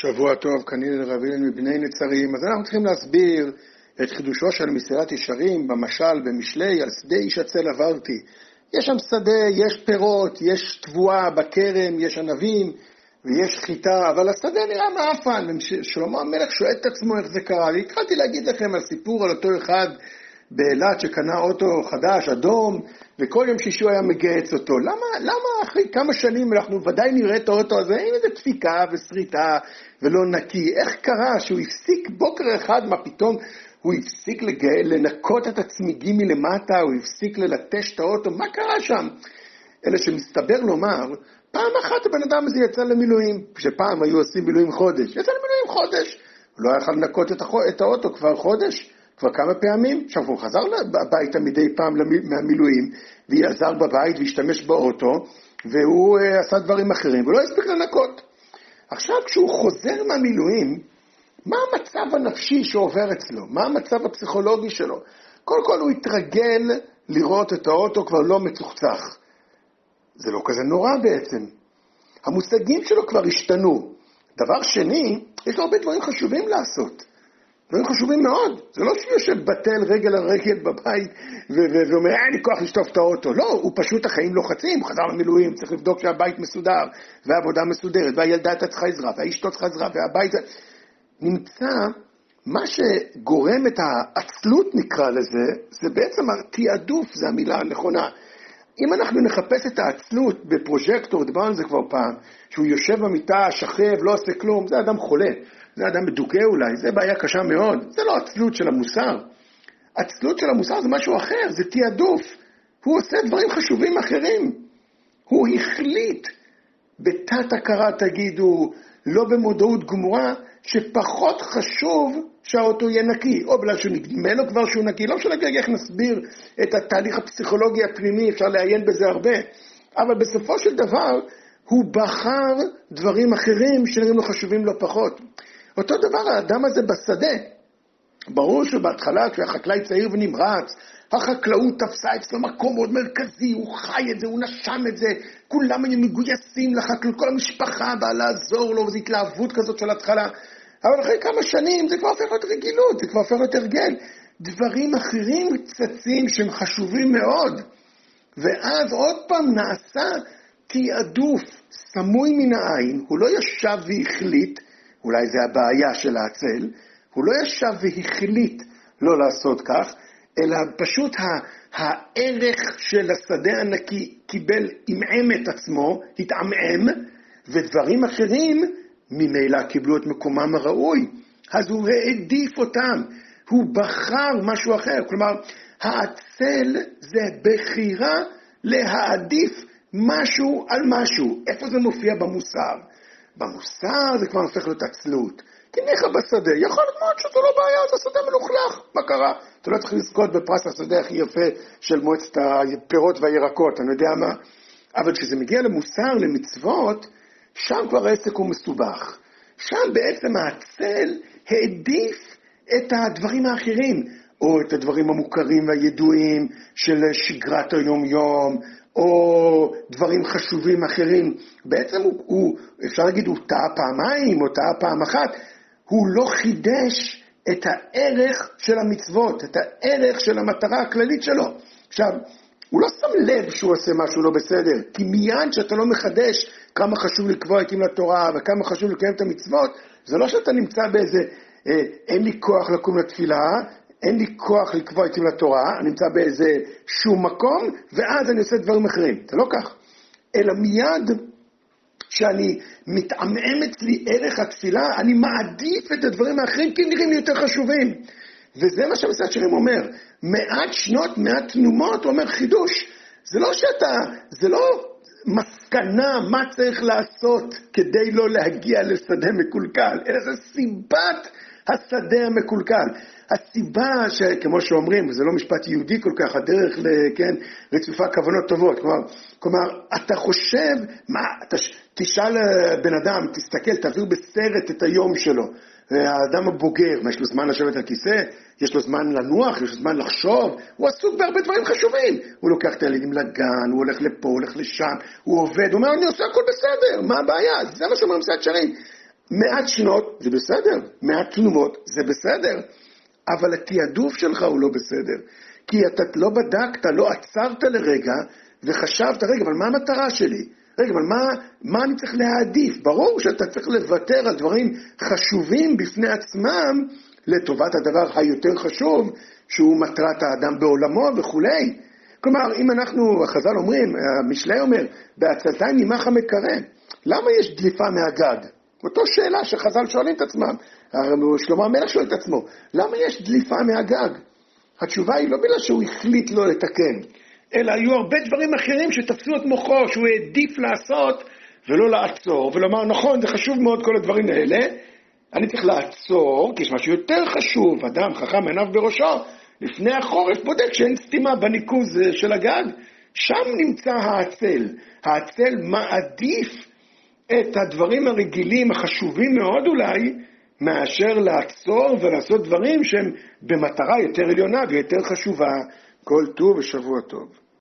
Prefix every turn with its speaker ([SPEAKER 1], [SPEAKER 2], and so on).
[SPEAKER 1] שבוע טוב, כנראה לרב אילן מבני נצרים. אז אנחנו צריכים להסביר את חידושו של מסילת ישרים במשל, במשלי, על שדה איש עצל עברתי. יש שם שדה, יש פירות, יש תבואה בכרם, יש ענבים ויש חיטה, אבל השדה נראה מעפן. ושלמה המלך שואל את עצמו איך זה קרה. והתחלתי להגיד לכם על סיפור על אותו אחד באילת שקנה אוטו חדש, אדום, וכל יום שישי הוא היה מגהץ אותו. למה, למה אחרי כמה שנים אנחנו ודאי נראה את האוטו הזה עם איזה דפיקה ושריטה ולא נקי? איך קרה שהוא הפסיק בוקר אחד, מה פתאום הוא הפסיק לגה, לנקות את הצמיגים מלמטה, הוא הפסיק ללטש את האוטו, מה קרה שם? אלא שמסתבר לומר, פעם אחת הבן אדם הזה יצא למילואים, כשפעם היו עושים מילואים חודש, יצא למילואים חודש, הוא לא יכול לנקות את האוטו כבר חודש. כבר כמה פעמים. עכשיו הוא חזר הביתה מדי פעם מהמילואים, ועזר בבית והשתמש באוטו, והוא uh, עשה דברים אחרים, ולא הספיק לנקות. עכשיו כשהוא חוזר מהמילואים, מה המצב הנפשי שעובר אצלו? מה המצב הפסיכולוגי שלו? קודם כל הוא התרגל לראות את האוטו כבר לא מצוחצח. זה לא כזה נורא בעצם. המושגים שלו כבר השתנו. דבר שני, יש לו הרבה דברים חשובים לעשות. דברים חשובים מאוד. זה לא שהוא יושב בטל רגל על רגל בבית ואומר, אין לי כוח לשטוף את האוטו. לא, הוא פשוט החיים לוחצים, הוא חזר למילואים, צריך לבדוק שהבית מסודר, והעבודה מסודרת, והילדה הייתה צריכה עזרה, והאשתו צריכה עזרה, והבית... נמצא, מה שגורם את העצלות נקרא לזה, זה בעצם התעדוף, זו המילה הנכונה. אם אנחנו נחפש את העצלות בפרוז'קטור, דיברנו על זה כבר פעם, שהוא יושב במיטה, שכב, לא עושה כלום, זה אדם חולה. זה אדם מדוכא אולי, זה בעיה קשה מאוד. זה לא עצלות של המוסר. עצלות של המוסר זה משהו אחר, זה תעדוף. הוא עושה דברים חשובים אחרים. הוא החליט, בתת הכרה תגידו, לא במודעות גמורה, שפחות חשוב שהאוטו יהיה נקי, או בגלל שנדמה לו כבר שהוא נקי, לא משנה איך נסביר את התהליך הפסיכולוגי הפנימי, אפשר לעיין בזה הרבה, אבל בסופו של דבר הוא בחר דברים אחרים שנראים לו חשובים לא פחות. אותו דבר האדם הזה בשדה. ברור שבהתחלה, כשהחקלאי צעיר ונמרץ, החקלאות תפסה אצלו מקום מאוד מרכזי, הוא חי את זה, הוא נשם את זה, כולם היו מגויסים לחקלאות, כל המשפחה באה לעזור לו, וזו התלהבות כזאת של התחלה. אבל אחרי כמה שנים זה כבר הופך להיות רגילות, זה כבר הופך להיות הרגל. דברים אחרים צצים שהם חשובים מאוד. ואז עוד פעם נעשה תעדוף סמוי מן העין, הוא לא ישב והחליט, אולי זה הבעיה של העצל, הוא לא ישב והחליט לא לעשות כך, אלא פשוט הערך של השדה הנקי קיבל, עמעם את עצמו, התעמעם, ודברים אחרים ממילא קיבלו את מקומם הראוי. אז הוא העדיף אותם, הוא בחר משהו אחר. כלומר, העצל זה בחירה להעדיף משהו על משהו. איפה זה מופיע במוסר? במוסר זה כבר הופך להיות עצלות. כי ניחא בשדה, יכול להיות מאוד שזו לא בעיה, זה שדה מלוכלך, מה קרה? אתה לא צריך לזכות בפרס השדה הכי יפה של מועצת הפירות והירקות, אני יודע מה. אבל כשזה מגיע למוסר, למצוות, שם כבר העסק הוא מסובך. שם בעצם העצל העדיף את הדברים האחרים, או את הדברים המוכרים והידועים של שגרת היום-יום, או דברים חשובים אחרים. בעצם הוא, הוא אפשר להגיד, הוא טעה פעמיים או טעה פעם אחת, הוא לא חידש את הערך של המצוות, את הערך של המטרה הכללית שלו. עכשיו, הוא לא שם לב שהוא עושה משהו לא בסדר, כי מיד שאתה לא מחדש כמה חשוב לקבוע עתים לתורה וכמה חשוב לקיים את המצוות, זה לא שאתה נמצא באיזה, אה, אין לי כוח לקום לתפילה, אין לי כוח לקבוע עתים לתורה, אני נמצא באיזה שום מקום, ואז אני עושה דברים אחרים. זה לא כך. אלא מיד כשאני מתעמעם אצלי ערך התפילה, אני מעדיף את הדברים האחרים כי הם נראים לי יותר חשובים. וזה מה שהמשרד שלהם אומר. מעט שנות, מעט תנומות, הוא אומר חידוש. זה לא שאתה, זה לא מסקנה מה צריך לעשות כדי לא להגיע לשדה מקולקל, אלא זה סיבת השדה המקולקל. הסיבה, שכמו שאומרים, זה לא משפט יהודי כל כך, הדרך, כן, רצופה כוונות טובות. כלומר, כלומר אתה חושב, מה, אתה, תשאל בן אדם, תסתכל, תעביר בסרט את היום שלו. האדם הבוגר, מה, יש לו זמן לשבת על כיסא? יש לו זמן לנוח? יש לו זמן לחשוב? הוא עסוק בהרבה דברים חשובים. הוא לוקח את הילדים לגן, הוא הולך לפה, הוא הולך לשם, הוא עובד, הוא אומר, אני עושה הכל בסדר, מה הבעיה? זה מה שאומרים מסעד שרים. מעט שנות זה בסדר, מעט תנומות זה בסדר, אבל התעדוף שלך הוא לא בסדר. כי אתה לא בדקת, לא עצרת לרגע וחשבת, רגע, אבל מה המטרה שלי? רגע, אבל מה, מה אני צריך להעדיף? ברור שאתה צריך לוותר על דברים חשובים בפני עצמם לטובת הדבר היותר חשוב, שהוא מטרת האדם בעולמו וכולי. כלומר, אם אנחנו, החז"ל אומרים, המשלי אומר, בעצלתיים ממך המקרא, למה יש דליפה מהגג? אותו שאלה שחז"ל שואלים את עצמם, שלמה המלך שואל את עצמו, למה יש דליפה מהגג? התשובה היא לא בגלל שהוא החליט לא לתקן, אלא היו הרבה דברים אחרים שתפסו את מוחו, שהוא העדיף לעשות ולא לעצור, ולומר, נכון, זה חשוב מאוד כל הדברים האלה, אני צריך לעצור, כי יש משהו יותר חשוב, אדם חכם עיניו בראשו, לפני החורף בודק שאין סתימה בניקוז אה, של הגג, שם נמצא העצל. העצל מעדיף את הדברים הרגילים, החשובים מאוד אולי, מאשר לעצור ולעשות דברים שהם במטרה יותר עליונה ויותר חשובה. כל טוב ושבוע טוב.